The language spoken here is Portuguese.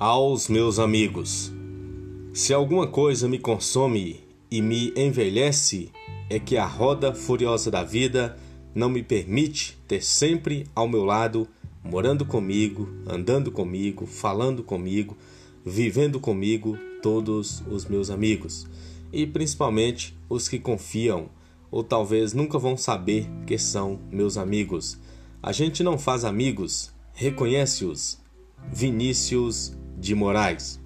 Aos meus amigos, se alguma coisa me consome e me envelhece, é que a roda furiosa da vida não me permite ter sempre ao meu lado, morando comigo, andando comigo, falando comigo, vivendo comigo todos os meus amigos e principalmente os que confiam ou talvez nunca vão saber que são meus amigos. A gente não faz amigos, reconhece-os. Vinícius de Moraes.